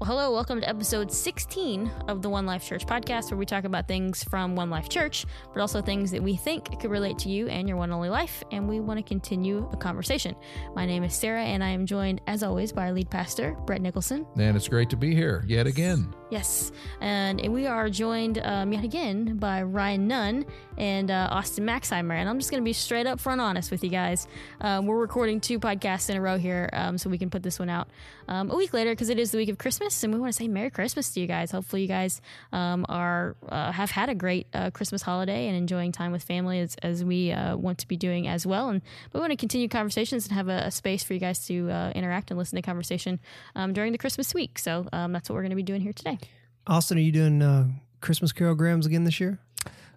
Well, hello, welcome to episode 16 of the One Life Church podcast, where we talk about things from One Life Church, but also things that we think could relate to you and your one only life, and we want to continue a conversation. My name is Sarah, and I am joined, as always, by our lead pastor, Brett Nicholson. And it's great to be here yet again. Yes, and we are joined um, yet again by Ryan Nunn and uh, Austin Maxheimer. And I'm just going to be straight up front honest with you guys. Um, we're recording two podcasts in a row here, um, so we can put this one out um, a week later because it is the week of Christmas, and we want to say Merry Christmas to you guys. Hopefully, you guys um, are uh, have had a great uh, Christmas holiday and enjoying time with family as, as we uh, want to be doing as well. And we want to continue conversations and have a, a, space for you guys to uh, interact and listen to conversation um, during the Christmas week. So that's what we're going to be doing here today. Austin, are you doing uh, Christmas Carol Grams again this year?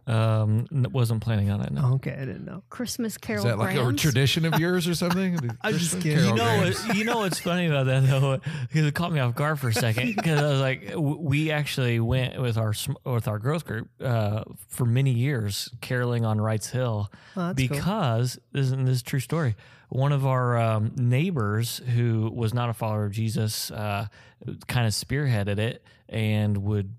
Um, wasn't planning on it. No. Okay, I didn't know. Christmas Carol. Is that like a tradition of yours or something? I'm just kidding. You know, what, you know what's funny about that though, because it caught me off guard for a second. Because I was like, we actually went with our with our growth group uh, for many years, caroling on Wrights Hill, oh, because cool. this, this is a true story. One of our um, neighbors who was not a follower of Jesus uh, kind of spearheaded it and would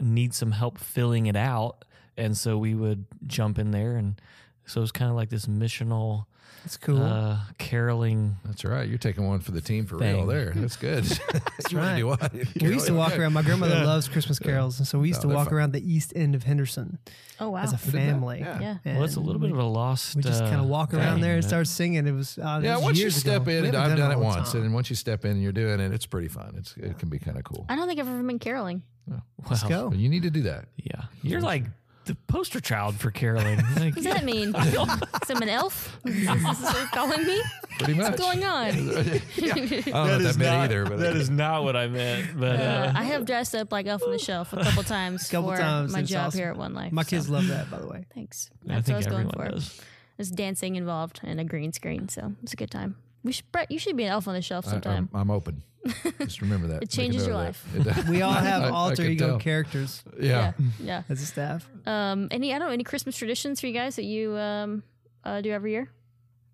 need some help filling it out. And so we would jump in there. And so it was kind of like this missional that's cool. Uh, caroling. That's right. You're taking one for the team for thing. real there. That's good. That's right. we used to walk around. My grandmother yeah. loves Christmas carols. And so we used no, to walk fun. around the east end of Henderson. Oh, wow. As a family. Yeah. yeah. Well, it's a little bit of a lost. We just uh, kind of walk around there and start singing. It was, uh, yeah, was once you step ago. in, and I've done, done it once. Time. And once you step in and you're doing it, it's pretty fun. It's It can be kind of cool. I don't think I've ever been caroling. Oh, Let's go. You need to do that. Yeah. You're like the poster child for caroling. Like, what does that mean? Is I'm an elf? Is this what you're calling me? Pretty much. What's going on? yeah. I don't know that, that not, either. But that is not what I meant. But uh, uh, I have dressed up like Elf on the Shelf a couple times couple for times, my job awesome. here at One Life. My kids love that, by the way. Thanks. That's what I was going for. Does. There's dancing involved and a green screen, so it's a good time. We should, Brett, you should be an elf on the shelf sometime. I, am open. Just remember that. it changes your life. we all have I, alter I ego tell. characters. Yeah. yeah. yeah, As a staff. Um, any I don't know any Christmas traditions for you guys that you um uh, do every year?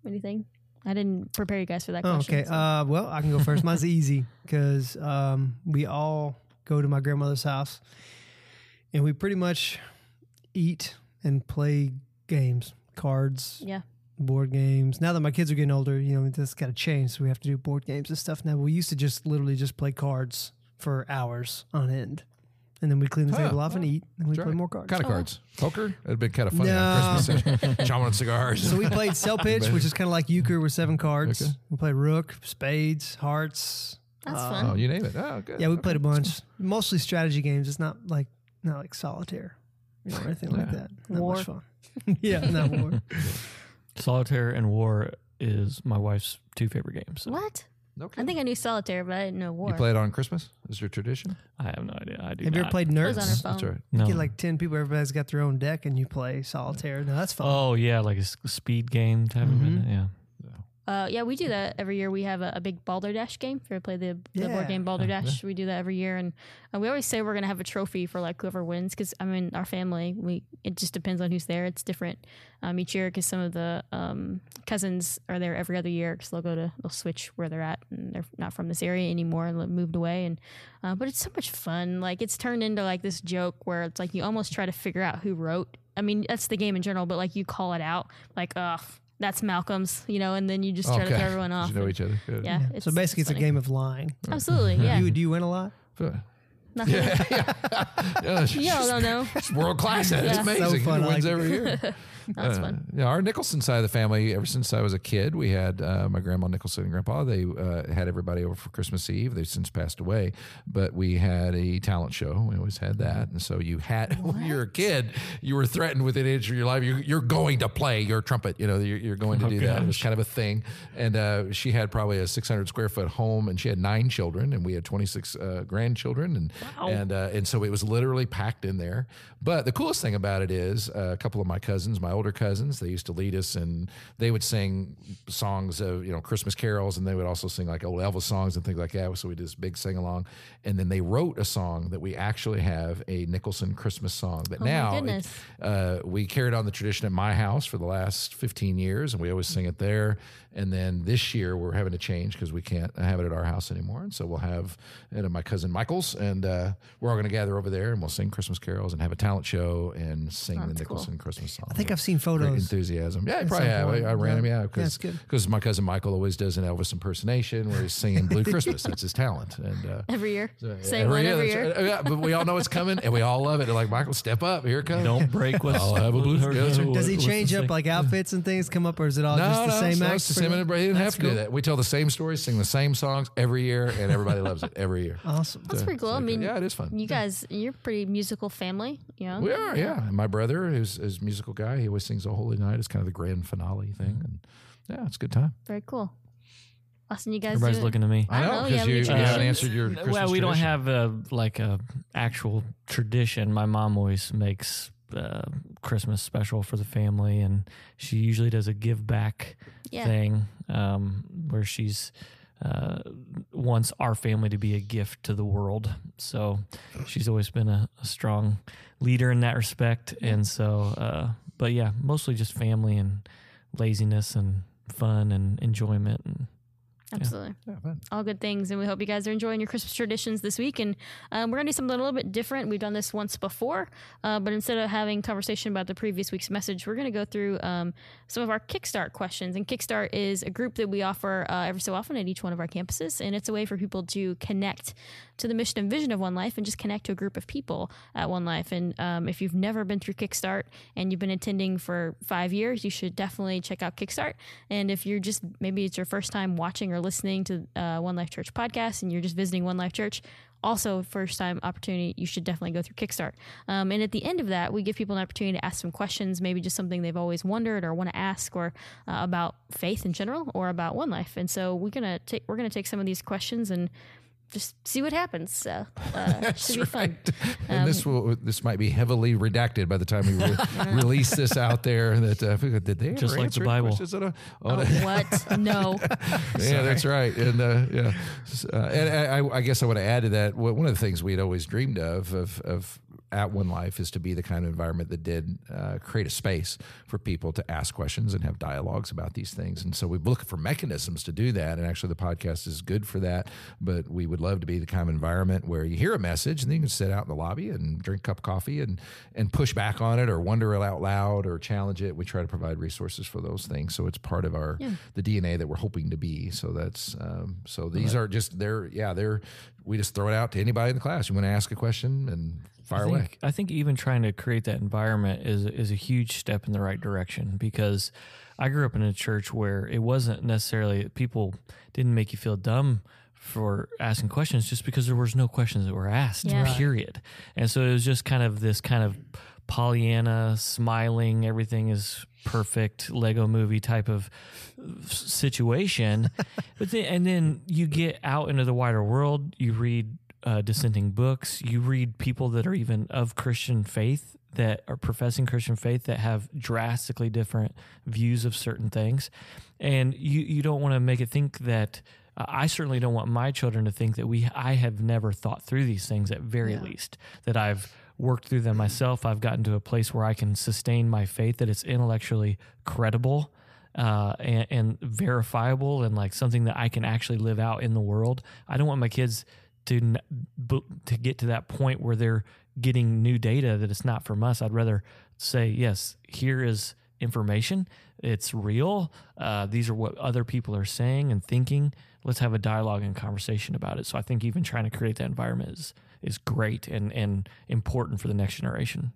Anything? I didn't prepare you guys for that. Oh, question, okay. So. Uh, well, I can go first. Mine's easy because um, we all go to my grandmother's house, and we pretty much eat and play games, cards. Yeah board games. Now that my kids are getting older, you know, that's got to change. So we have to do board games and stuff now. We used to just literally just play cards for hours on end. And then we clean the table off and eat, and we play more cards. Kind of oh. cards. Poker? It'd been kind of funny no. on Christmas. Chowing on cigars. So we played Cell Pitch, which is kind of like euchre with seven cards. Okay. We played Rook, Spades, Hearts. That's uh, fun. Oh, you name it. Oh, good. Yeah, we okay. played a bunch. Mostly strategy games. It's not like not like solitaire or anything yeah. like that. Not war. much fun. yeah, not war. Solitaire and War is my wife's two favorite games. What? Okay. I think I knew solitaire, but I didn't know war. You play it on Christmas? Is your tradition? I have no idea. I do. Have you ever played Nertz? on her phone. That's right. No. You get like ten people. Everybody's got their own deck, and you play solitaire. No, that's fun. Oh yeah, like a speed game type mm-hmm. of it. Yeah. Uh, yeah, we do that every year. We have a, a big Balderdash game. If you ever play the, the board game Balderdash, yeah. we do that every year. And uh, we always say we're going to have a trophy for like whoever wins because, I mean, our family, we it just depends on who's there. It's different um, each year because some of the um, cousins are there every other year because they'll go to, they'll switch where they're at and they're not from this area anymore and moved away. And uh, But it's so much fun. Like it's turned into like this joke where it's like you almost try to figure out who wrote. I mean, that's the game in general, but like you call it out, like, ugh that's Malcolm's, you know, and then you just try to throw everyone off. You know each other. Good. Yeah. so basically, it's, it's a game of lying. Absolutely. Yeah. You, do you win a lot? Nothing. Yeah, yeah. yeah, I don't know. It's world class. It's yeah. amazing. So fun, wins like every year. That's uh, fun. Yeah, our Nicholson side of the family, ever since I was a kid, we had uh, my grandma Nicholson and grandpa. They uh, had everybody over for Christmas Eve. They've since passed away, but we had a talent show. We always had that. And so you had, what? when you're a kid, you were threatened with an age of your life. You're, you're, going to play your trumpet. You know, you're, you're going to oh, do gosh. that. It was kind of a thing. And uh, she had probably a 600 square foot home, and she had nine children, and we had 26 uh, grandchildren. And, wow. and, uh, and so it was literally packed in there. But the coolest thing about it is a couple of my cousins, my older cousins. They used to lead us, and they would sing songs of you know Christmas carols, and they would also sing like old Elvis songs and things like that. So we did this big sing along, and then they wrote a song that we actually have a Nicholson Christmas song that Oh my now it- uh, we carried on the tradition at my house for the last 15 years, and we always sing it there. And then this year we're having to change because we can't have it at our house anymore. And so we'll have it at my cousin Michael's, and uh, we're all going to gather over there and we'll sing Christmas carols and have a talent show and sing the That's Nicholson Christmas song. I think I've seen Great photos. enthusiasm. Yeah, I At probably have. I. I ran him, Yeah. yeah, Yeah, because it's because my cousin Michael always does an Elvis impersonation where he's singing Blue Christmas. That's his talent. And uh, Every year. so, Same one every that's year. right. Yeah, but we all know it's coming, and we all love it. They're like, Michael, step up. Here it comes. Don't break what's. I'll have a blue- or- Yeah, that's right. what- Does he change up like outfits and things come up, or is it all No, just the no, same so act? it's the for same. the- Everybody didn't That's have to do cool. that. We tell the same stories, sing the same songs every year, and everybody loves it every year. Awesome. That's pretty cool. I mean, yeah, it is fun. You guys, you're a pretty musical family. Yeah. We are, yeah. My brother, who's is a musical guy, he always sings O Holy Night." It's kind of the grand finale thing, and yeah, it's a good time. Very cool. Austin, you guys. Everybody's do it? looking at me. I don't know, because yeah, you, we you traditions. haven't answered your Christmas well, we don't tradition. have a like a actual tradition. My mom always makes uh, Christmas special for the family, and she usually does a give back Yeah. thing um, where she's uh, wants our family to be a gift to the world. So she's always been a, a strong leader in that respect, and so. Uh, but yeah, mostly just family and laziness and fun and enjoyment and Absolutely. Yeah, all good things. And we hope you guys are enjoying your Christmas traditions this week. And um, we're going to do something a little bit different. We've done this once before, uh, but instead of having conversation about the previous week's message, we're going to go through um, some of our Kickstart questions. And Kickstart is a group that we offer uh, every so often at each one of our campuses. And it's a way for people to connect to the mission and vision of One Life and just connect to a group of people at One Life. And um, if you've never been through Kickstart and you've been attending for five years, you should definitely check out Kickstart. And if you're just maybe it's your first time watching or listening to uh, One Life Church podcast and you're just visiting One Life Church, also first time opportunity, you should definitely go through Kickstart. Um, and at the end of that, we give people an opportunity to ask some questions, maybe just something they've always wondered or want to ask, or uh, about faith in general, or about One Life. And so we're gonna take we're gonna take some of these questions and just see what happens. So uh, should be fun. and Um, this will this might be heavily redacted by the time we re- release this out there. That uh, did they Just like the Bible. a- on Oh, what? No. yeah, that's right. And uh, yeah, uh, and I, I guess I want to add to that. One of the things we'd always dreamed of, of, of at One Life, is to be the kind of environment that did uh, create a space for people to ask questions and have dialogues about these things. And so we look for mechanisms to do that. And actually, the podcast is good for that. But we would love to be the kind of environment where you hear a message and then you can sit out in the lobby and drink a cup of coffee and and push back on it or wonder out loud or challenge it. We try to provide resources for those things. So it's part of our the DNA that we're hoping to be. So that's um, so these are just they're yeah they're we just throw it out to anybody in the class. You want to ask a question and fire I away. think, I think even trying to create that environment is is a huge step in the right direction because I grew up in a church where it wasn't necessarily people didn't make you feel dumb for asking questions just because there was no questions that were asked Yeah. Period and so it was just kind of this kind of pollyanna smiling everything is perfect lego movie type of situation but then and then you get out into the wider world you read uh, dissenting books. You read people that are even of christian faith that are professing christian faith that have drastically different views of certain things. And you you don't want to make it think that uh, I certainly don't want my children to think that we I have never thought through these things at very least that I've worked through them myself. I've gotten to a place where I can sustain my faith that it's intellectually credible uh, and, and verifiable and like something that I can actually live out in the world. I don't want my kids to to get to that point where they're getting new data that it's not from us. I'd rather say yes. Here is information. It's real. Uh, these are what other people are saying and thinking. Let's have a dialogue and conversation about it. So I think even trying to create that environment is is great and and important for the next generation.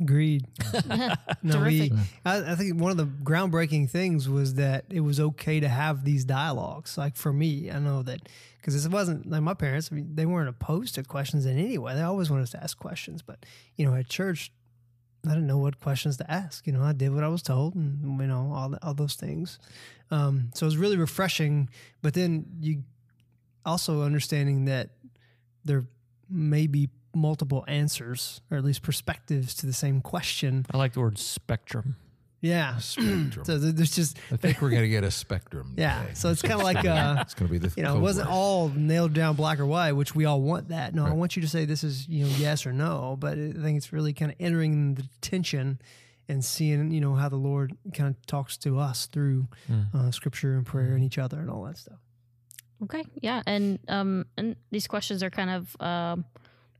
Agreed. No, we, I, I think one of the groundbreaking things was that it was okay to have these dialogues. Like for me, I know that because it wasn't like my parents, I mean, they weren't opposed to questions in any way. They always wanted us to ask questions. But, you know, at church, I didn't know what questions to ask. You know, I did what I was told and, you know, all, the, all those things. Um, so it was really refreshing. But then you also understanding that there may be multiple answers or at least perspectives to the same question. I like the word spectrum. Yeah. Spectrum. So there's just I think we're gonna get a spectrum. yeah. today. So it's kind of like uh, it's gonna be the you know, it wasn't word. all nailed down black or white, which we all want that. No, I want you to say this is you know yes or no, but I think it's really kind of entering the tension and seeing you know how the Lord kind of talks to us through uh, Scripture and prayer and each other and all that stuff. Okay, yeah, and um, and these questions are kind of um,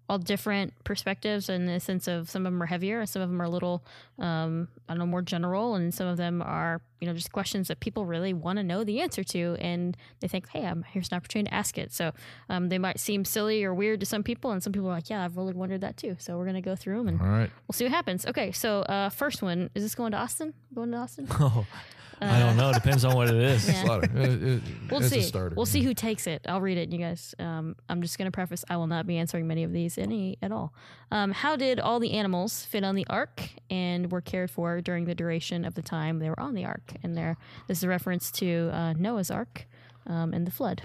all different perspectives in the sense of some of them are heavier and some of them are a little, um, I don't know, more general, and some of them are you know just questions that people really want to know the answer to, and they think, hey, I'm, here's an opportunity to ask it. So um, they might seem silly or weird to some people, and some people are like, yeah, I've really wondered that too. So we're gonna go through them and All right. we'll see what happens. Okay, so uh, first one is this going to Austin? Going to Austin? Oh, I don't know. Depends on what it is. Yeah. It's a lot of- it- it- We'll see. We'll see who takes it. I'll read it, you guys. Um, I'm just going to preface: I will not be answering many of these any at all. Um, how did all the animals fit on the ark and were cared for during the duration of the time they were on the ark? And there, this is a reference to uh, Noah's ark um, and the flood.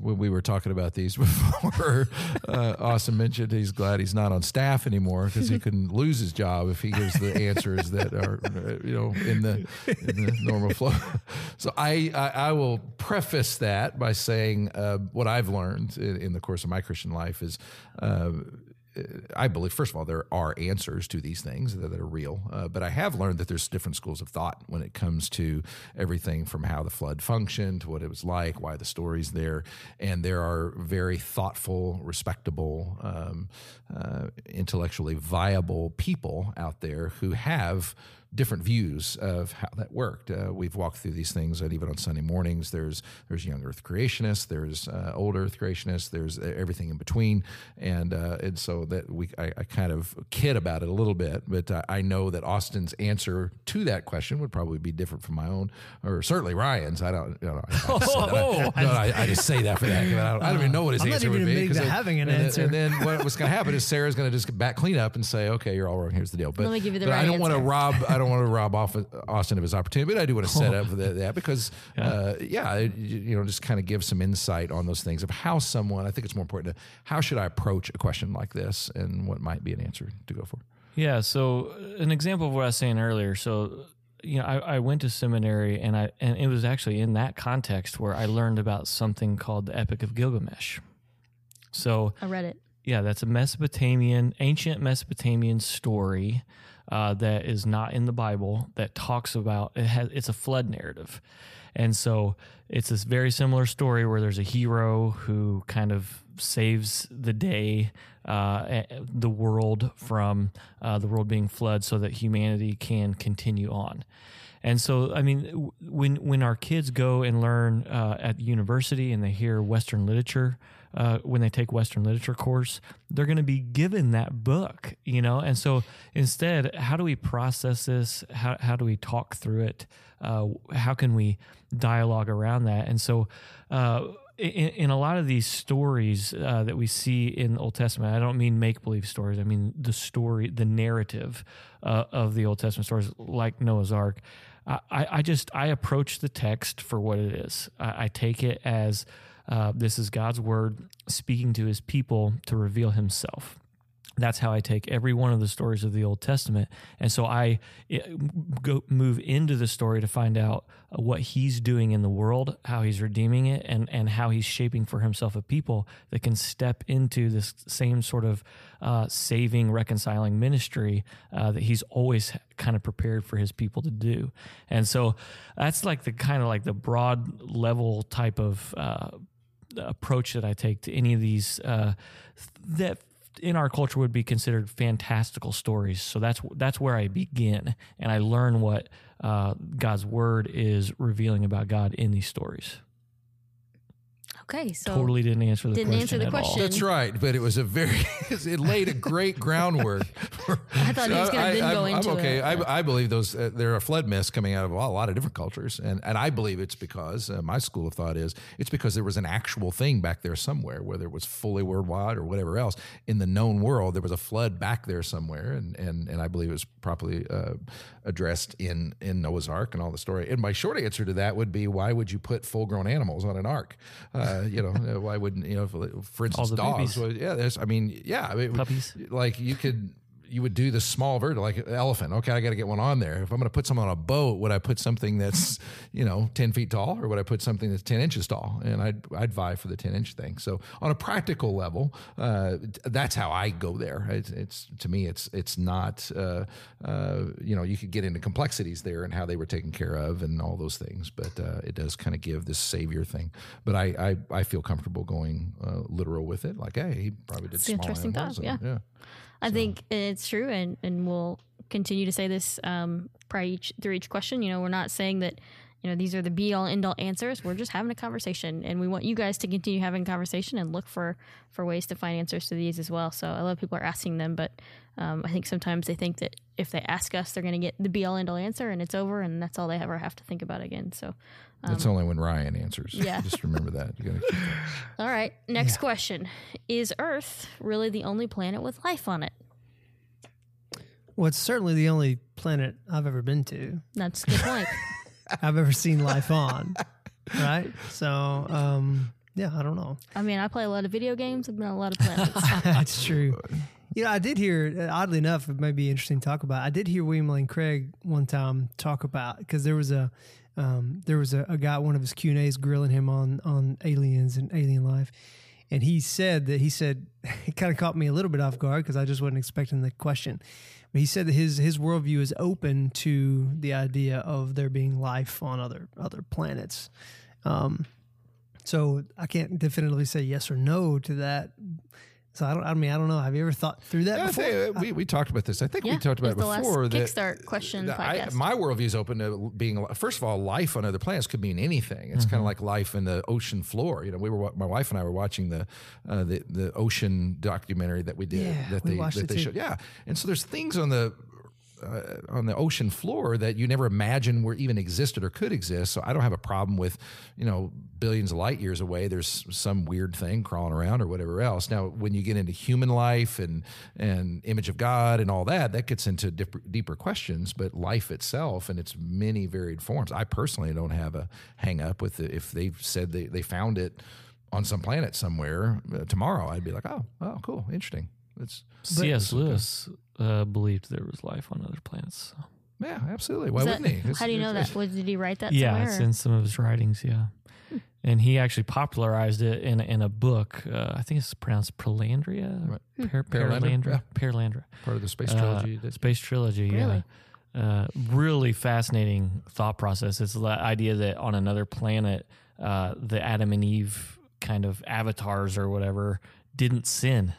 When we were talking about these before, uh, Austin mentioned he's glad he's not on staff anymore because he couldn't lose his job if he gives the answers that are, uh, you know, in the, in the normal flow. So I, I, I will preface that by saying uh, what I've learned in, in the course of my Christian life is. Uh, I believe, first of all, there are answers to these things that, are real. Uh, but I have learned that there's different schools of thought when it comes to everything from how the flood functioned to what it was like, why the story's there. And there are very thoughtful, respectable, um, uh, intellectually viable people out there who have different views of how that worked. Uh, we've walked through these things, and even on Sunday mornings, there's there's young Earth creationists, there's uh, old Earth creationists, there's everything in between, and uh, and so that we I, I kind of kid about it a little bit, but uh, I know that Austin's answer to that question would probably be different from my own, or certainly Ryan's. I don't, you know, I, I, just, say that. I, no, I, I just say that for that. 'cause I don't, I don't even know what his I'm not answer even would be. to it- having an and then- answer. And then what, what's going to happen is Sarah's going to just back clean up and say, "Okay, you're all wrong. Here's the deal." But, Let me give you the but I don't want to answer. rob. I don't want to rob off Austin of his opportunity, but I do want to set up that, that because, yeah, uh, yeah you, you know, just kind of give some insight on those things of how someone. I think it's more important to how should I approach a question like this and what might be an answer to go for. Yeah. So an example of what I was saying earlier. So you know, I, I went to seminary, and I and it was actually in that context where I learned about something called the Epic of Gilgamesh. So I read it. yeah, that's a Mesopotamian, ancient Mesopotamian story uh, that is not in the Bible that talks about it has it's a flood narrative, and so it's this very similar story where there's a hero who kind of saves the day, uh, eh, the world from uh, the world being flood, so that humanity can continue on. And so, I mean, when when our kids go and learn uh, at university and they hear Western literature, uh, when they take Western literature course, they're going to be given that book, you know. And so, instead, how do we process this? How how do we talk through it? Uh, how can we dialogue around that? And so. Uh, in, in a lot of these stories uh, that we see in the Old Testament, I don't mean make believe stories. I mean the story, the narrative uh, of the Old Testament stories, like Noah's Ark. I, I just I approach the text for what it is. I, I take it as uh, this is God's word speaking to His people to reveal Himself. That's how I take every one of the stories of the Old Testament, and so I go move into the story to find out uh, what He's doing in the world, how He's redeeming it, and and how He's shaping for Himself a people that can step into this same sort of uh, saving, reconciling ministry uh, that He's always kind of prepared for His people to do. And so that's like the kind of like the broad level type of uh, approach that I take to any of these uh, that in our culture would be considered fantastical stories. So that's that's where I begin, and I learn what uh, God's word is revealing about God in these stories. Okay, so totally didn't answer the Didn't question answer the at all. question. That's right, but it was a very it laid a great groundwork. For, I thought he was gonna then I'm, go I'm into okay. it, I, I believe those uh, there are flood myths coming out of a lot, a lot of different cultures, and and I believe it's because uh, my school of thought is it's because there was an actual thing back there somewhere, whether it was fully worldwide or whatever else in the known world, there was a flood back there somewhere, and and and I believe it was properly uh, addressed in in Noah's Ark and all the story. And my short answer to that would be, why would you put full grown animals on an ark? Uh, you know, why wouldn't you know? If, for instance, dogs. Well, yeah, there's. I mean, yeah, I mean, Puppies. Like you could. You would do the small bird like an elephant. Okay, I got to get one on there. If I'm going to put someone on a boat, would I put something that's you know ten feet tall, or would I put something that's ten inches tall? And I'd I'd vie for the ten inch thing. So on a practical level, uh, that's how I go there. It's, it's to me, it's it's not uh, uh, you know you could get into complexities there and how they were taken care of and all those things, but uh, it does kind of give this savior thing. But I I, I feel comfortable going uh, literal with it. Like, hey, he probably did It's an small interesting thought, and- yeah. I think it's true, and and we'll continue to say this um, probably each, through each question. You know, we're not saying that you know these are the be all end all answers. We're just having a conversation, and we want you guys to continue having conversation and look for for ways to find answers to these as well. So a lot of people are asking them, but um, I think sometimes they think that if they ask us, they're going to get the be all end all answer, and it's over, and that's all they ever have to think about again. So. That's only when Ryan answers. Um, yeah. Just remember that. You gotta All right. Next question. Is Earth really the only planet with life on it? Well, it's certainly the only planet I've ever been to. That's the point. I've ever seen life on. Right? So, um, yeah, I don't know. I mean, I play a lot of video games. I've been on a lot of planets. That's true. You know, I did hear, uh, oddly enough, it might be interesting to talk about. I did hear William Lane Craig one time talk about because there was a um, there was a, a guy one of his Q and A's grilling him on on aliens and alien life, and he said that he said it kind of caught me a little bit off guard because I just wasn't expecting the question. But he said that his his worldview is open to the idea of there being life on other other planets. Um, so I can't definitively say yes or no to that. So I don't. I mean, I don't know. Have you ever thought through that I before? think we, we talked about this. I think yeah, we talked about it it the before. last that Kickstart question that I, my worldview is open to being, first of all, life on other planets could mean anything. It's kind of like life in the ocean floor. You know, we were, my wife and I were watching the, uh, the, the ocean documentary that we did Yeah, that we they, watched that it they too. showed. Yeah. And so there's things on the, uh, on the ocean floor that you never imagined were even existed or could exist. So I don't have a problem with, you know, billions of light years away. There's some weird thing crawling around or whatever else. Now, when you get into human life and and image of God and all that, that gets into deeper, deeper questions. But life itself and its many varied forms, I personally don't have a hang up with it. If they've said they, they found it on some planet somewhere uh, tomorrow, I'd be like, oh, oh, cool, interesting. It's C.S. Lewis uh, believed there was life on other planets. So. yeah, absolutely. Why Is wouldn't he? It's- how do you know that? Was, did he write that yeah, somewhere? it's or- in some of his writings. Yeah, and he actually popularized it in in a book. Uh, I think it's pronounced Pelandria, or Right. Per, Perelandra, Perelandra. Perelandra. Part of the space Uh, trilogy. that- Space trilogy. Really? Yeah. Uh, really fascinating thought process. It's the idea that on another planet, uh, the Adam and Eve kind of avatars or whatever didn't sin.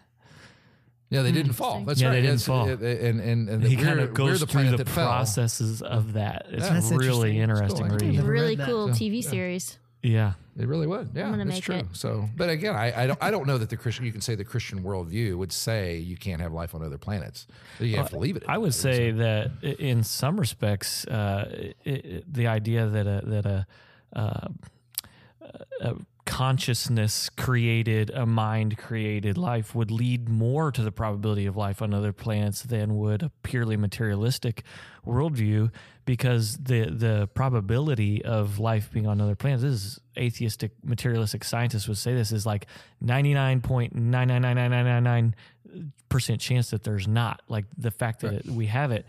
Yeah, they didn't fall. That's Yeah, right. they didn't It's- fall. it- and and and he kind of we're goes the through planet the that fell. processes of that. It's That's really interesting. interesting It's cool. read. Never read really that, cool so, TV yeah. series. Yeah. It really would. Yeah, gonna that's make true. it. So, but again, I, I don't I don't know that the Christian you can say the Christian worldview would say you can't have life on other planets. You have to leave it. at I would that. say that i- in some respects, uh, i i the idea that a that a, uh, a consciousness created, a mind created life would lead more to the probability of life on other planets than would a purely materialistic worldview, because the the probability of life being on other planets this is atheistic materialistic scientists would say this is like ninety nine point nine nine nine nine nine nine nine percent chance that there's not like the fact that it, we have it.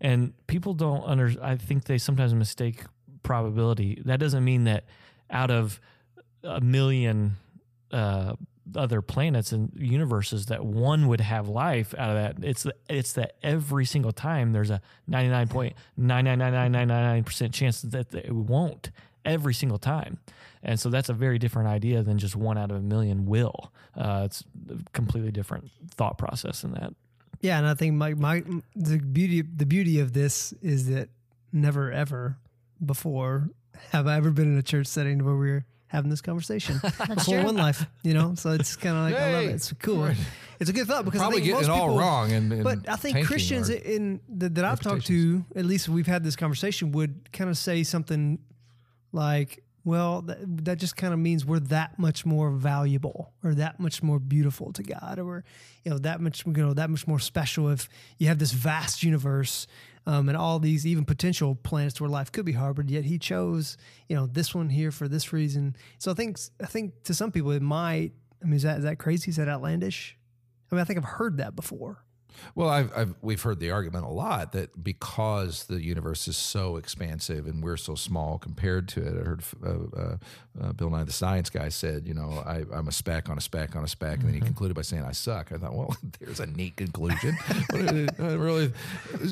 And people don't under i think they sometimes mistake probability. That doesn't mean that out of a million uh, other planets and universes that one would have life out of that. It's the, it's that every single time there's a 99.9999999% chance that it won't every single time. And so that's a very different idea than just one out of a million will. Uh, it's a completely different thought process in that. Yeah, and I think my my the beauty the beauty of this is that never ever before have I ever been in a church setting where we're having this conversation before true. one life. You know, so it's kind of like I love it. It's cool. Right. It's a good thought because probably I think most it all people, wrong. And, and But I think Christians in that, that I've talked to, at least we've had this conversation, would kind of say something like, "Well, that, that just kind of means we're that much more valuable, or that much more beautiful to God, or you know that much you know that much more special if you have this vast universe um, and all these even potential planets where life could be harbored. Yet he chose, you know, this one here for this reason. So I think I think to some people it might. I mean, is that is that crazy? Is that outlandish? I mean, I think I've heard that before. Well, I've, I've, we've heard the argument a lot that because the universe is so expansive and we're so small compared to it, I heard uh, uh, uh, Bill Nye the Science Guy said, you know, I, am a speck on a speck on a speck, and then he mm-hmm. concluded by saying, "I suck." I thought, well, there's a neat conclusion. really,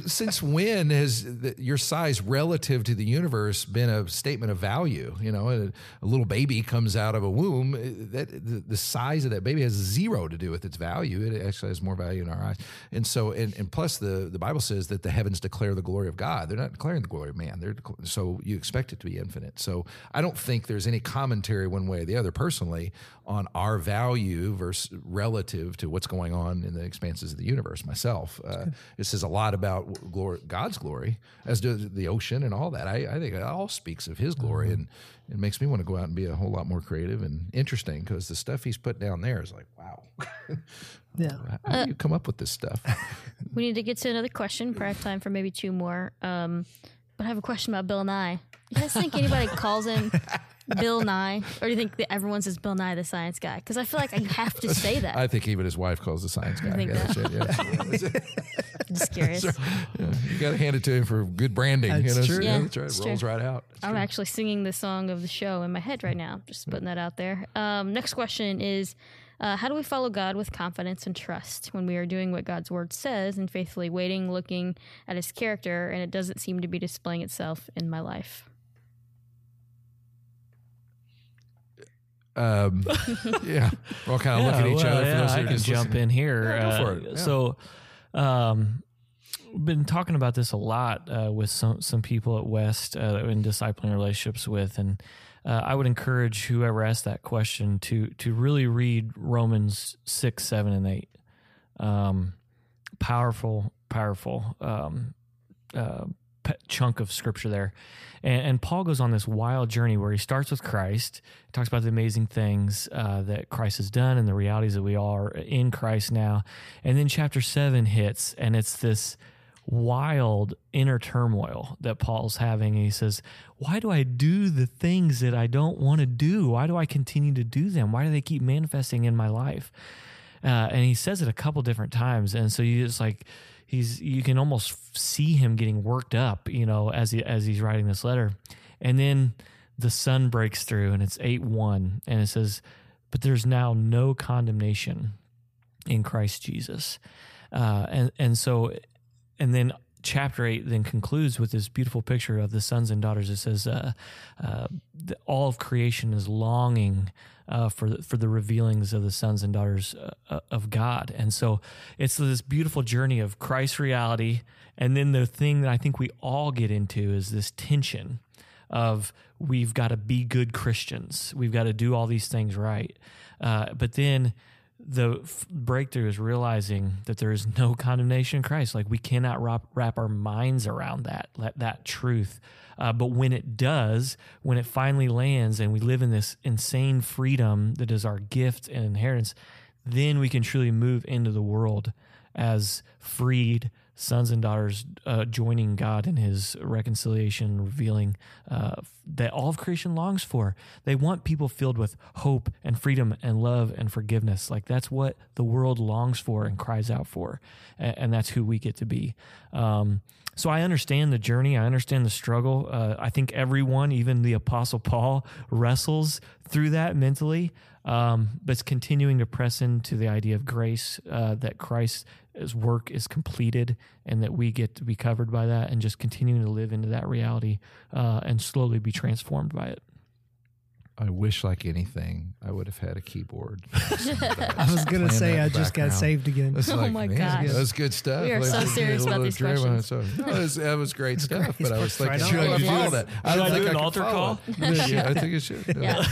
since when has the, your size relative to the universe been a statement of value? You know, a, a little baby comes out of a womb, that the, the size of that baby has zero to do with its value. It actually has more value in our eyes. And so, and, and plus, the, the Bible says that the heavens declare the glory of God. They're not declaring the glory of man. They're so you expect it to be infinite. So I don't think there's any commentary one way or the other, personally, on our value versus relative to what's going on in the expanses of the universe. Myself, uh, it says a lot about glory, God's glory, as does the ocean and all that. I, I think it all speaks of His glory, mm-hmm. and it makes me want to go out and be a whole lot more creative and interesting because the stuff He's put down there is like, wow. Yeah. How uh, do you come up with this stuff? we need to get to another question. Perhaps time for maybe two more. Um, but I have a question about Bill Nye. You guys think anybody calls him Bill Nye, or do you think that everyone says Bill Nye the Science Guy? Because I feel like I have to say that. I think even his wife calls the Science Guy. I think yeah, that. Yeah. Just curious. So, yeah, you got to hand it to him for good branding. That's you know, true. Yeah, yeah that's right. It rolls true. right out. That's I'm true. actually singing the song of the show in my head right now. Just putting that out there. Um, next question is. Uh, how do we follow God with confidence and trust when we are doing what God's word says and faithfully waiting, looking at his character, and it doesn't seem to be displaying itself in my life? Um, yeah, we're all kind of yeah, looking at each well, other. Yeah, I can jump listening. in here. Yeah, uh, yeah. So, um, been talking about this a lot uh, with some some people at West uh, in discipling relationships with, and uh, I would encourage whoever asked that question to to really read Romans six, seven, and eight. Um, powerful, powerful um, uh, chunk of scripture there. And, and, Paul goes on this wild journey where he starts with Christ, talks about the amazing things uh, that Christ has done and the realities that we are in Christ now. And then chapter seven hits, and it's this wild inner turmoil that Paul's having. He says, Why do I do the things that I don't want to do? Why do I continue to do them? Why do they keep manifesting in my life? Uh, and he says it a couple different times. And so you just like, he's, you can almost see him getting worked up, you know, as he, as he's writing this letter. And then the sun breaks through and it's 8 1. And it says, But there's now no condemnation in Christ Jesus. Uh, and, and so and then chapter 8 then concludes with this beautiful picture of the sons and daughters. It says uh, uh, the, all of creation is longing uh, for for the revealings of the sons and daughters uh, uh, of God. And so it's this beautiful journey of Christ's reality. And then the thing that I think we all get into is this tension of we've got to be good Christians. We've got to do all these things right. Uh, but then the f- breakthrough is realizing that there is no condemnation in Christ. Like we cannot wrap, wrap our minds around that that, that truth. Uh, but when it does, when it finally lands, and we live in this insane freedom that is our gift and inheritance, then we can truly move into the world as freed sons and daughters uh, joining God in His reconciliation, revealing uh, that all of creation longs for. They want people filled with hope and freedom and love and forgiveness. Like that's what the world longs for and cries out for, and, and that's who we get to be. Um, so I understand the journey. I understand the struggle. Uh, I think everyone, even the Apostle Paul, wrestles through that mentally. Um, but it's continuing to press into the idea of grace uh, that Christ's work is completed and that we get to be covered by that and just continuing to live into that reality uh, and slowly be transformed by it. I wish, like anything, I would have had a keyboard. I was going to say I just got saved again. oh like, my gosh, that's good stuff. We are like, so serious about these questions. So, no, was, that was great stuff. But I was thinking, should I follow that? I don't think do an altar call. yeah, I think it should. Yeah,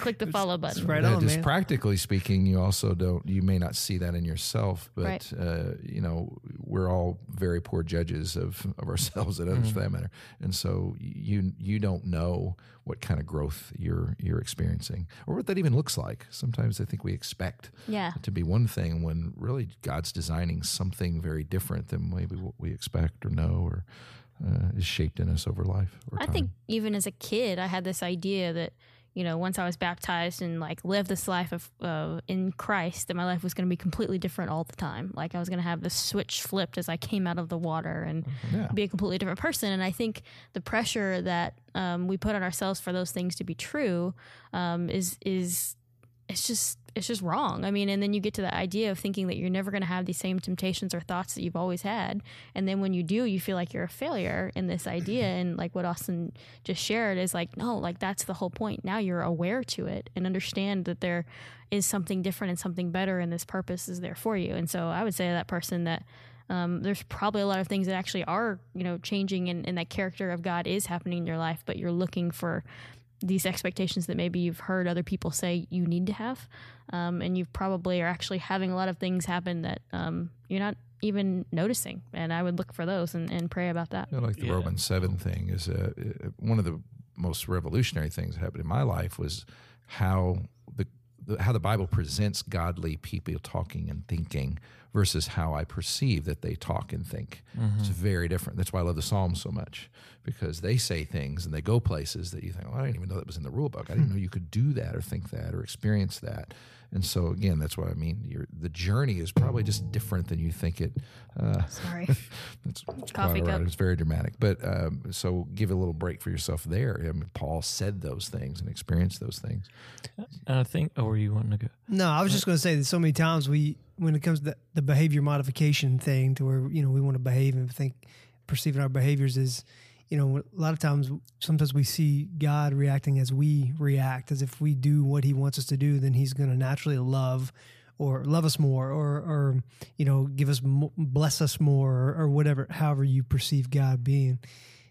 click the follow button. Right yeah, on, just practically speaking, you also don't. You may not see that in yourself, but uh, you know, we're all very poor judges of of ourselves and others, mm-hmm. for that matter. And so you you don't know what kind of growth you're you're you're experiencing, or what that even looks like. Sometimes I think we expect Yeah. to be one thing when really God's designing something very different than maybe what we expect or know or uh, is shaped in us over life. Or I think even as a kid, I had this idea that you know once I was baptized and like lived this life of uh, in Christ, that my life was going to be completely different all the time. Like I was going to have the switch flipped as I came out of the water and Yeah. be a completely different person. And I think the pressure that um, we put on ourselves for those things to be true um, is is it's just it's just wrong. I mean, and then you get to the idea of thinking that you're never going to have these same temptations or thoughts that you've always had, and then when you do, you feel like you're a failure in this idea. And like what Austin just shared is like, no, like that's the whole point. Now you're aware to it and understand that there is something different and something better, and this purpose is there for you. And so I would say to that person that um, there's probably a lot of things that actually are you know changing and, and that character of god is happening in your life but you're looking for these expectations that maybe you've heard other people say you need to have. Um, and you probably are actually having a lot of things happen that um, you're not even noticing. And i would look for those and, and pray about that. You know, like the Yeah. Romans seven thing is uh, one of the most revolutionary things that happened in my life was how the, the how the Bible presents godly people talking and thinking versus how I perceive that they talk and think. It's mm-hmm. very different. That's why I love the Psalms so much because they say things and they go places that you think, well, I didn't even know that was in the rule book. I didn't hmm. know you could do that or think that or experience that. And so again, that's what I mean. Your the journey is probably just different than you think it. Uh, sorry that's quite Coffee all right. cup. It's very dramatic, but um, so give a little break for yourself there. I mean, Paul said those things and experienced those things. I think, or were you wanting to go? No, I was just going to say that so many times we, when it comes to the, the behavior modification thing, to where you know we want to behave and think perceiving our behaviors is, you know, a lot of times sometimes we see God reacting as we react, as if we do what He wants us to do, then He's going to naturally love or love us more, or or you know give us bless us more, or, or whatever, however you perceive God being,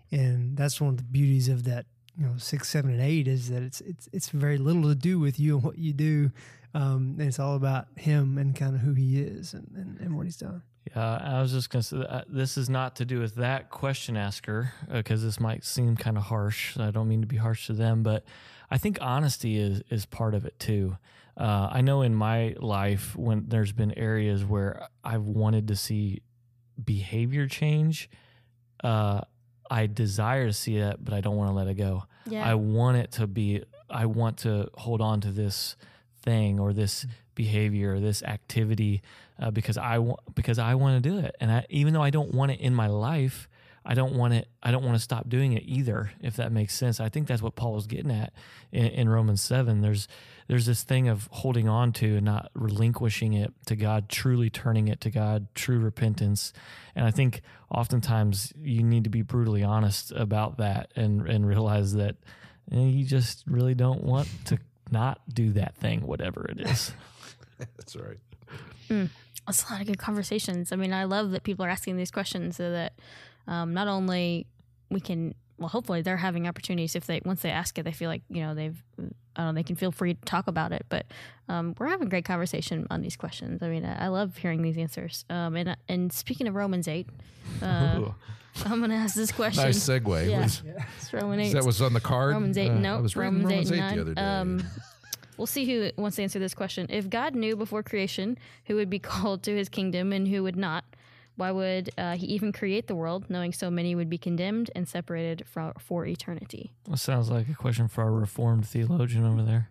and that's one of the beauties of that. You know, six, seven, and eight is that it's it's it's very little to do with you and what you do, um, and it's all about him and kind of who he is and, and, and what he's done. Yeah, I was just going to say uh, this is not to do with that question asker because this might seem kind of harsh. I don't mean to be harsh to them, but I think honesty is is part of it too. Uh, I know in my life when there's been areas where I've wanted to see behavior change, uh, I desire to see that, but I don't want to let it go. yeah I want it to be, I want to hold on to this thing or this behavior or this activity uh, because I want because I want to do it, and I, even though I don't want it in my life, I don't want it. I don't want to stop doing it either. If that makes sense, I think that's what Paul was getting at in, in Romans seven. There's there's this thing of holding on to and not relinquishing it to God, truly turning it to God, true repentance, and I think oftentimes you need to be brutally honest about that and and realize that eh, you just really don't want to not do that thing, whatever it is. That's right. it's a lot of good conversations. I mean, I love that people are asking these questions so that um, not only we can, well, hopefully they're having opportunities if they once they ask it, they feel like you know they've, I don't know, they can feel free to talk about it. But um, we're having a great conversation on these questions. I mean, I, I love hearing these answers. Um, and and speaking of Romans eight, uh, I'm going to ask this question. Nice segue. Yeah. Was- It's Romans eight. that was on the card. Romans 8, Uh, no. I was Romans, Romans 8, 8, 9. the other day. Um, we'll see who wants to answer this question. If God knew before creation who would be called to his kingdom and who would not, why would uh, he even create the world, knowing so many would be condemned and separated for, for eternity? That sounds like a question for our reformed theologian over there.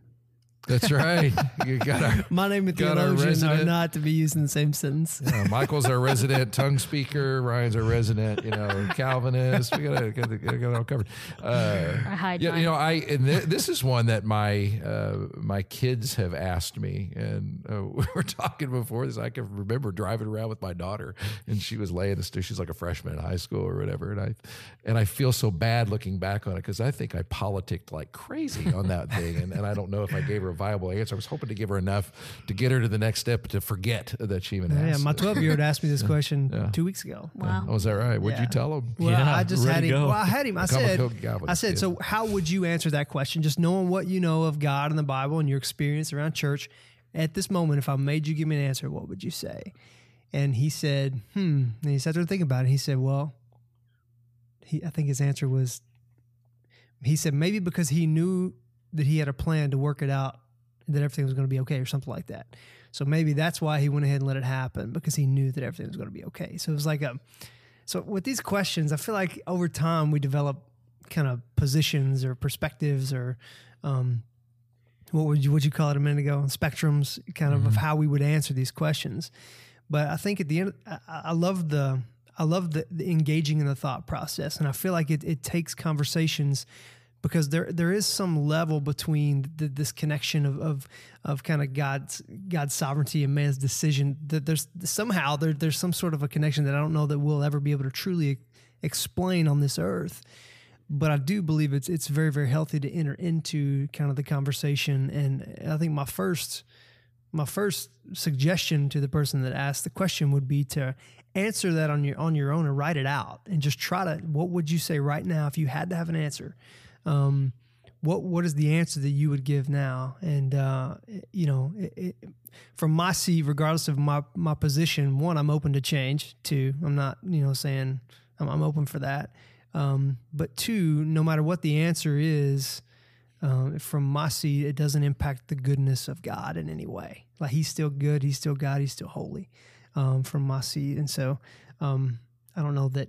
That's right. You got our. My name and Got theologian are resident- not to be used in the same sentence. Yeah, Michael's our resident tongue speaker. Ryan's our resident, you know, Calvinist. We got it, got it, got it all covered. Uh, I hide Yeah, mine. you know, I and th- this is one that my uh, my kids have asked me, and uh, we were talking before this. I can remember driving around with my daughter, and she was laying the stu She's like a freshman in high school or whatever, and I and I feel so bad looking back on it because I think I politicked like crazy on that thing, and, and I don't know if I gave her a viable answer. I was hoping to give her enough to get her to the next step to forget that she even Yeah, asked. my 12 year old asked me this question two weeks ago. wow. Oh, is that right? What'd you tell him? Well, Yeah, I just had him. go. Well, I had him. I said, I said, so how would you answer that question? Just knowing what you know of God and the Bible and your experience around church at this moment, if I made you give me an answer, what would you say? And he said, hmm. And he sat there to think about it. He said, well, he, I think his answer was, he said, maybe because he knew that he had a plan to work it out, that everything was going to be okay, or something like that. So maybe that's why he went ahead and let it happen because he knew that everything was going to be okay. So it was like a. So with these questions, I feel like over time we develop kind of positions or perspectives or um, what would you what you call it a minute ago spectrums kind of mm-hmm. of how we would answer these questions. But I think at the end, I, I love the I love the, the, engaging in the thought process, and I feel like it, it takes conversations because there there is some level between the, this connection of, of of kind of God's God's sovereignty and man's decision that there's somehow there, there's some sort of a connection that I don't know that we'll ever be able to truly explain on this earth. But I do believe it's it's very very healthy to enter into kind of the conversation, and I think my first my first suggestion to the person that asked the question would be to answer that on your on your own and write it out and just try to what would you say right now if you had to have an answer um, what what is the answer that you would give now and uh, you know it, it, from my seat regardless of my my position one i'm open to change two i'm not you know saying i'm, I'm open for that um, but two no matter what the answer is um, from my seat, it doesn't impact the goodness of God in any way. Like He's still good, He's still God, He's still holy. Um, from my seat, and so um, I don't know that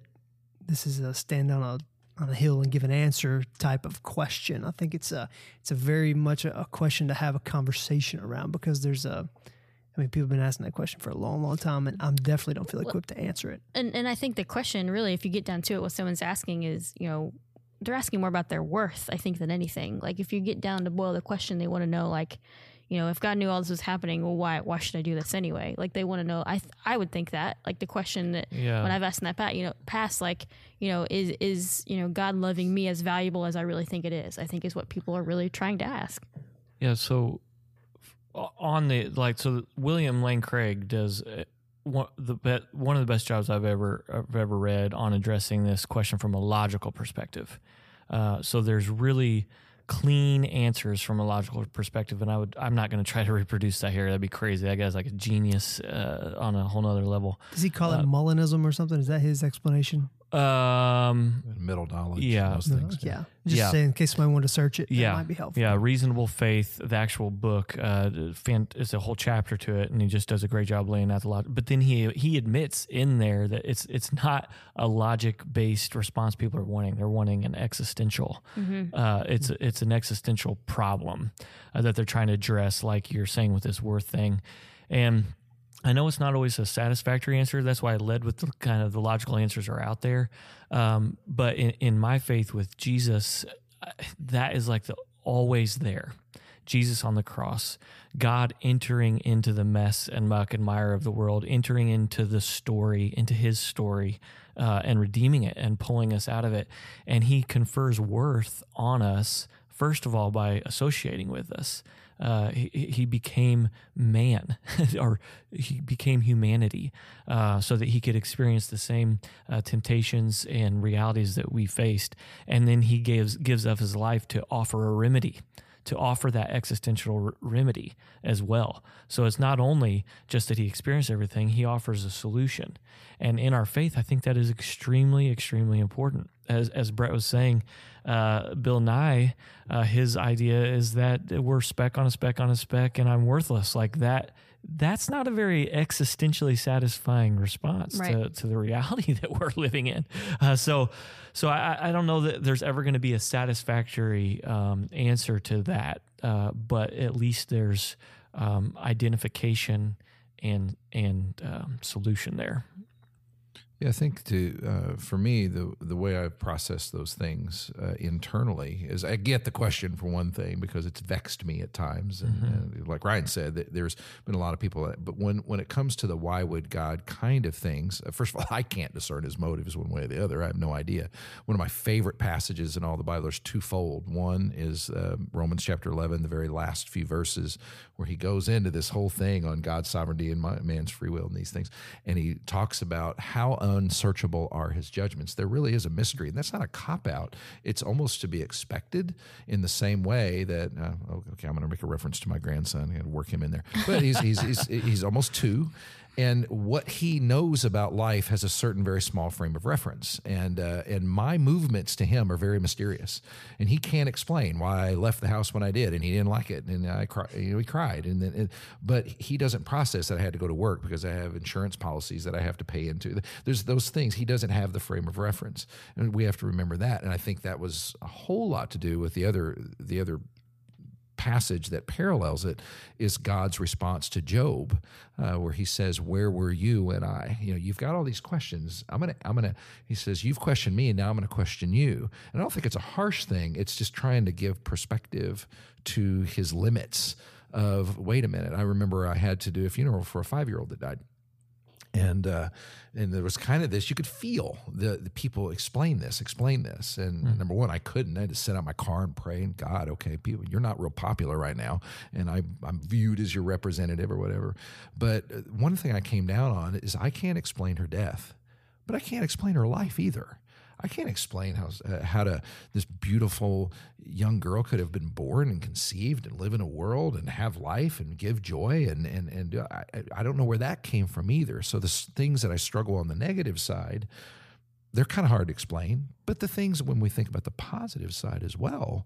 this is a stand on a on a hill and give an answer type of question. I think it's a it's a very much a, a question to have a conversation around because there's a I mean, people have been asking that question for a long, long time, and I definitely don't feel equipped to answer it. And and I think the question, really, if you get down to it, what someone's asking is, you know, they're asking more about their worth, I think, than anything. Like if you get down to boil the question, they want to know like, you know, if God knew all this was happening, well, why why should I do this anyway? Like they want to know. I th- I would think that like the question that yeah. when I've asked in that pat, you know, past like you know is is you know God loving me as valuable as I really think it is? I think is what people are really trying to ask. Yeah. So on the like, so William Lane Craig does. Uh, one the be, one of the best jobs I've ever I've ever read on addressing this question from a logical perspective. Uh, so there's really clean answers from a logical perspective, and I would I'm not going to try to reproduce that here. That'd be crazy. That guy's like a genius uh, on a whole nother level. Does he call uh, it Molinism or something? Is that his explanation? Um, middle knowledge. Yeah, most things. Yeah, just yeah. saying in case somebody wanted to search it. Yeah, might be helpful. Yeah, reasonable faith. The actual book, uh, fan, it's a whole chapter to it, and he just does a great job laying out the logic. But then he he admits in there that it's it's not a logic based response people are wanting. They're wanting an existential. Mm-hmm. Uh, it's it's an existential problem uh, that they're trying to address, like you're saying with this worth thing, and I know it's not always a satisfactory answer. That's why I led with the kind of the logical answers are out there. Um, but in, in my faith with Jesus, that is like the always there. Jesus on the cross, God entering into the mess and muck and mire of the world, entering into the story, into his story, uh, and redeeming it and pulling us out of it. And he confers worth on us, first of all, by associating with us uh, he, he, became man or he became humanity uh, so that he could experience the same uh, temptations and realities that we faced. And then he gives, gives up his life to offer a remedy to offer that existential r- remedy as well. So it's not only just that he experienced everything, he offers a solution. And in our faith, I think that is extremely, extremely important. As, as Brett was saying, uh, Bill Nye, uh, his idea is that we're speck on a speck on a speck and I'm worthless. Like that that's not a very existentially satisfying response right. to, to the reality that we're living in. Uh, so, so I, I, don't know that there's ever going to be a satisfactory um, answer to that, uh, but at least there's um, identification and and um, solution there. Yeah, I think to uh, for me the the way I process those things uh, internally is I get the question for one thing because it's vexed me at times, and, mm-hmm. and like Ryan said, there's been a lot of people. That, but when when it comes to the why would God kind of things, uh, first of all, I can't discern His motives one way or the other. I have no idea. One of my favorite passages in all the Bible is twofold. One is uh, Romans chapter eleven, the very last few verses, where he goes into this whole thing on God's sovereignty and man's free will and these things, and he talks about how unsearchable are his judgments. There really is a mystery, and that's not a cop out. It's almost to be expected in the same way that uh, okay, I'm going to make a reference to my grandson. and work him in there, but he's he's he's, he's almost two, and what he knows about life has a certain very small frame of reference. And uh, and my movements to him are very mysterious, and he can't explain why I left the house when I did, and he didn't like it, and I. You know, he cried, and then, it, but he doesn't process that I had to go to work because I have insurance policies that I have to pay into. There's those things. He doesn't have the frame of reference, and we have to remember that. And I think that was a whole lot to do with the other the other passage that parallels it is God's response to Job, uh, where he says, "Where were you and I?" You know, you've got all these questions. I'm gonna, I'm gonna. He says, "You've questioned me, and now I'm gonna question you." And I don't think it's a harsh thing. It's just trying to give perspective to his limits. Of wait a minute, I remember I had to do a funeral for a five year old that died and uh, and there was kind of this you could feel the, the people explain this explain this. And mm. number one i couldn't. I had to sit out my car and pray and god okay people you're not real popular right now and I, i'm viewed as your representative or whatever. But uh, one thing i came down on is i can't explain her death but i can't explain her life either I can't explain how uh, how to this beautiful young girl could have been born and conceived and live in a world and have life and give joy and and and uh, I, I don't know where that came from either. So the things that I struggle on the negative side, they're kind of hard to explain. But the things when we think about the positive side as well,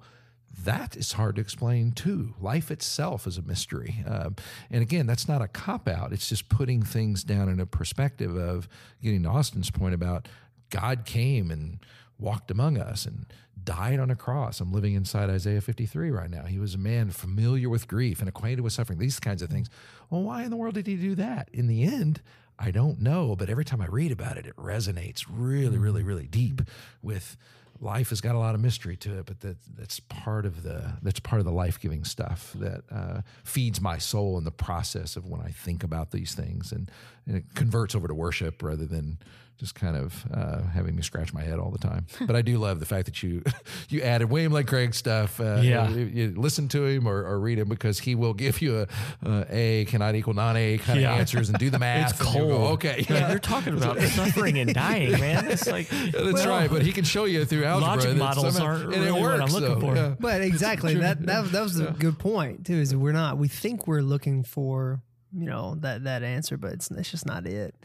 that is hard to explain too. Life itself is a mystery. Um, and again, that's not a cop out. It's just putting things down in a perspective of getting to Austin's point about God came and walked among us and died on a cross. I'm living inside Isaiah 53 right now. He was a man familiar with grief and acquainted with suffering, these kinds of things. Well, why in the world did he do that? In the end, I don't know, but every time I read about it, it resonates really, really, mm-hmm. really deep with life has got a lot of mystery to it, but that that's part of the that's part of the life giving stuff that uh, feeds my soul in the process of when I think about these things, and, and it converts over to worship rather than just kind of uh, having me scratch my head all the time. But I do love the fact that you you added William Lane Craig stuff. Uh, yeah, you, you, listen to him or, or, read him because he will give you a, a A cannot equal non A kind yeah. of answers and do the math. it's cold. Go, okay, yeah. you're talking about suffering and dying, man. It's like that's well, right. But he can show you through algebra logic models somehow, aren't and really it works, what I'm looking so, for. Yeah. But exactly that that that was a good point too. Is we're not we think we're looking for you know that that answer, but it's it's just not it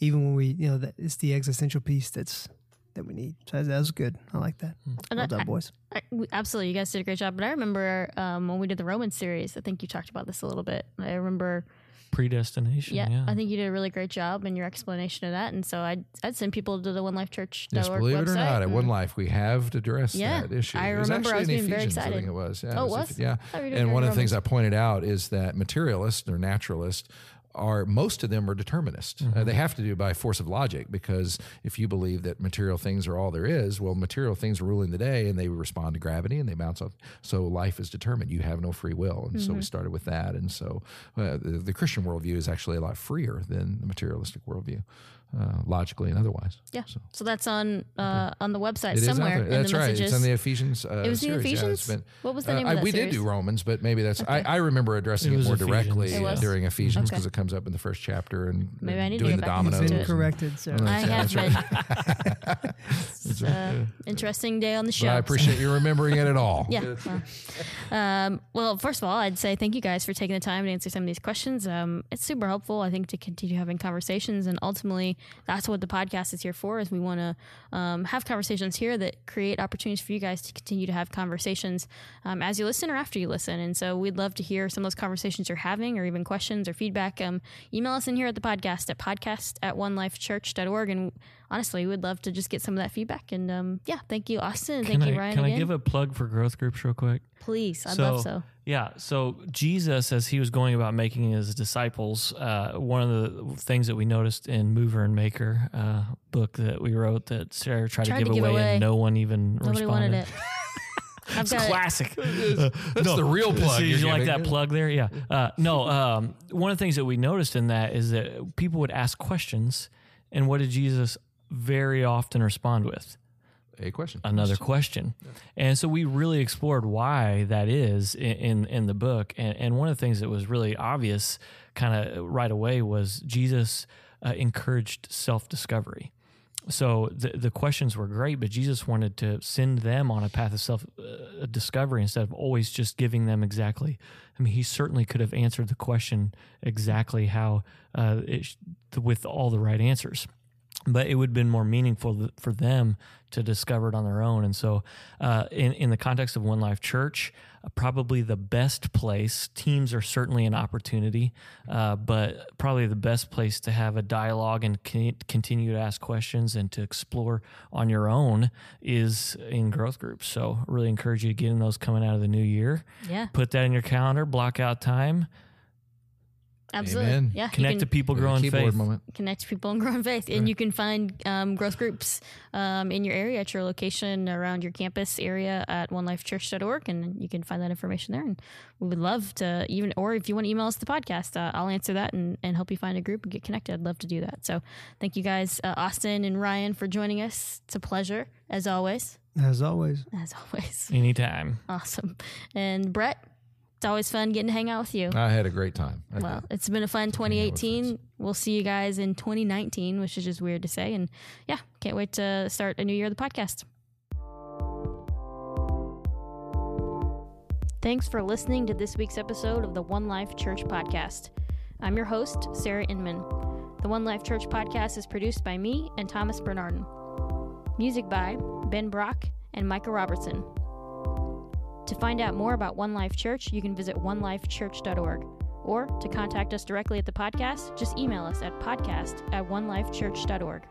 even when we, you know, that it's the existential piece that's that we need. So that was good. I like that. Hmm. Well I, done, boys. I, I, absolutely, you guys did a great job. But I remember um, when we did the Roman series. I think you talked about this a little bit. I remember predestination. Yeah, yeah, I think you did a really great job in your explanation of that. And so I'd, I'd send people to the One Life Church. Yes, believe it or not, at One Life we have addressed yeah, that issue. I remember I was being very excited. I think it was. Yeah, oh, it was? was? Yeah. And one of the things I pointed out is that materialists or naturalists are most of them are determinists. Uh, mm-hmm. Uh, they have to do by force of logic because if you believe that material things are all there is, well, material things are ruling the day and they respond to gravity and they bounce off. So life is determined. You have no free will, and mm-hmm. so we mm-hmm. started with that. And so uh, the, the, Christian worldview is actually a lot freer than the materialistic worldview uh, logically and otherwise. Yeah. So, so that's on uh, on the website somewhere. That's right. Messages. It's on the Ephesians. Uh, it was the Ephesians. Yeah, been, what was the name uh, of that We series? did do Romans, but maybe that's. Okay. I, I, remember addressing it, it more Ephesians. directly it during Ephesians because okay. it comes up in the first chapter and maybe I need doing to the dominoes. Been corrected, so I have been. it's an interesting day on the show. But I appreciate you remembering it at all. Yeah. Well, um, well, first of all, I'd say thank you guys for taking the time to answer some of these questions. Um, it's super helpful, I think, to continue having conversations, and ultimately, that's what the podcast is here for is we want to um, have conversations here that create opportunities for you guys to continue to have conversations um, as you listen or after you listen. And so we'd love to hear some of those conversations you're having or even questions or feedback. Um, email us in here at the podcast at podcast at onelifechurch.org and honestly we would love to just get some of that feedback and um, yeah thank you austin thank I, you ryan can again. i give a plug for growth groups real quick please i'd so, love so yeah. So Jesus, as he was going about making his disciples, uh, one of the things that we noticed in Mover and Maker uh, book that we wrote that Sarah tried, tried to, give, to give away, away, and no one even Nobody responded. wanted it. That's classic. That's no, the real plug. Did you like that plug there? Yeah. Uh, no. Um, one of the things that we noticed in that is that people would ask questions, and what did Jesus very often respond with? a question. Another question. Yeah. And so we really explored why that is in, in, in the book. And, and, one of the things that was really obvious kind of right away was Jesus uh, encouraged self discovery. So the, the questions were great, but Jesus wanted to send them on a path of self uh, discovery instead of always just giving them exactly. I mean, he certainly could have answered the question exactly how uh, it, with all the right answers but it would have been more meaningful for them to discover it on their own. And so, uh, in, in the context of One Life Church, uh, probably the best place, teams are certainly an opportunity, uh, but probably the best place to have a dialogue and con- continue to ask questions and to explore on your own is in growth groups. So, really encourage you to get in those coming out of the new year. Yeah. Put that in your calendar, block out time Absolutely. Amen. Yeah. Connect to people growing faith. Moment. Connect to people and growing faith. And you can find um, growth groups um, in your area at your location around your campus area at onelifechurch.org. And you can find that information there. And we would love to even, or if you want to email us the podcast, uh, I'll answer that and, and help you find a group and get connected. I'd love to do that. So thank you guys, uh, Austin and Ryan, for joining us. It's a pleasure, as always. As always. As always. Anytime. Awesome. And Brett, it's always fun getting to hang out with you. I had a great time. I well, did. it's been a fun 2018. We'll see you guys in 2019, which is just weird to say. And yeah, can't wait to start a new year of the podcast. Thanks for listening to this week's episode of the One Life Church podcast. I'm your host, Sarah Inman. The One Life Church podcast is produced by me and Thomas Bernardin. Music by Ben Brock and Micah Robertson. To find out more about One Life Church, you can visit onelifechurch.org. Or to contact us directly at the podcast, just email us at podcast at onelifechurch.org.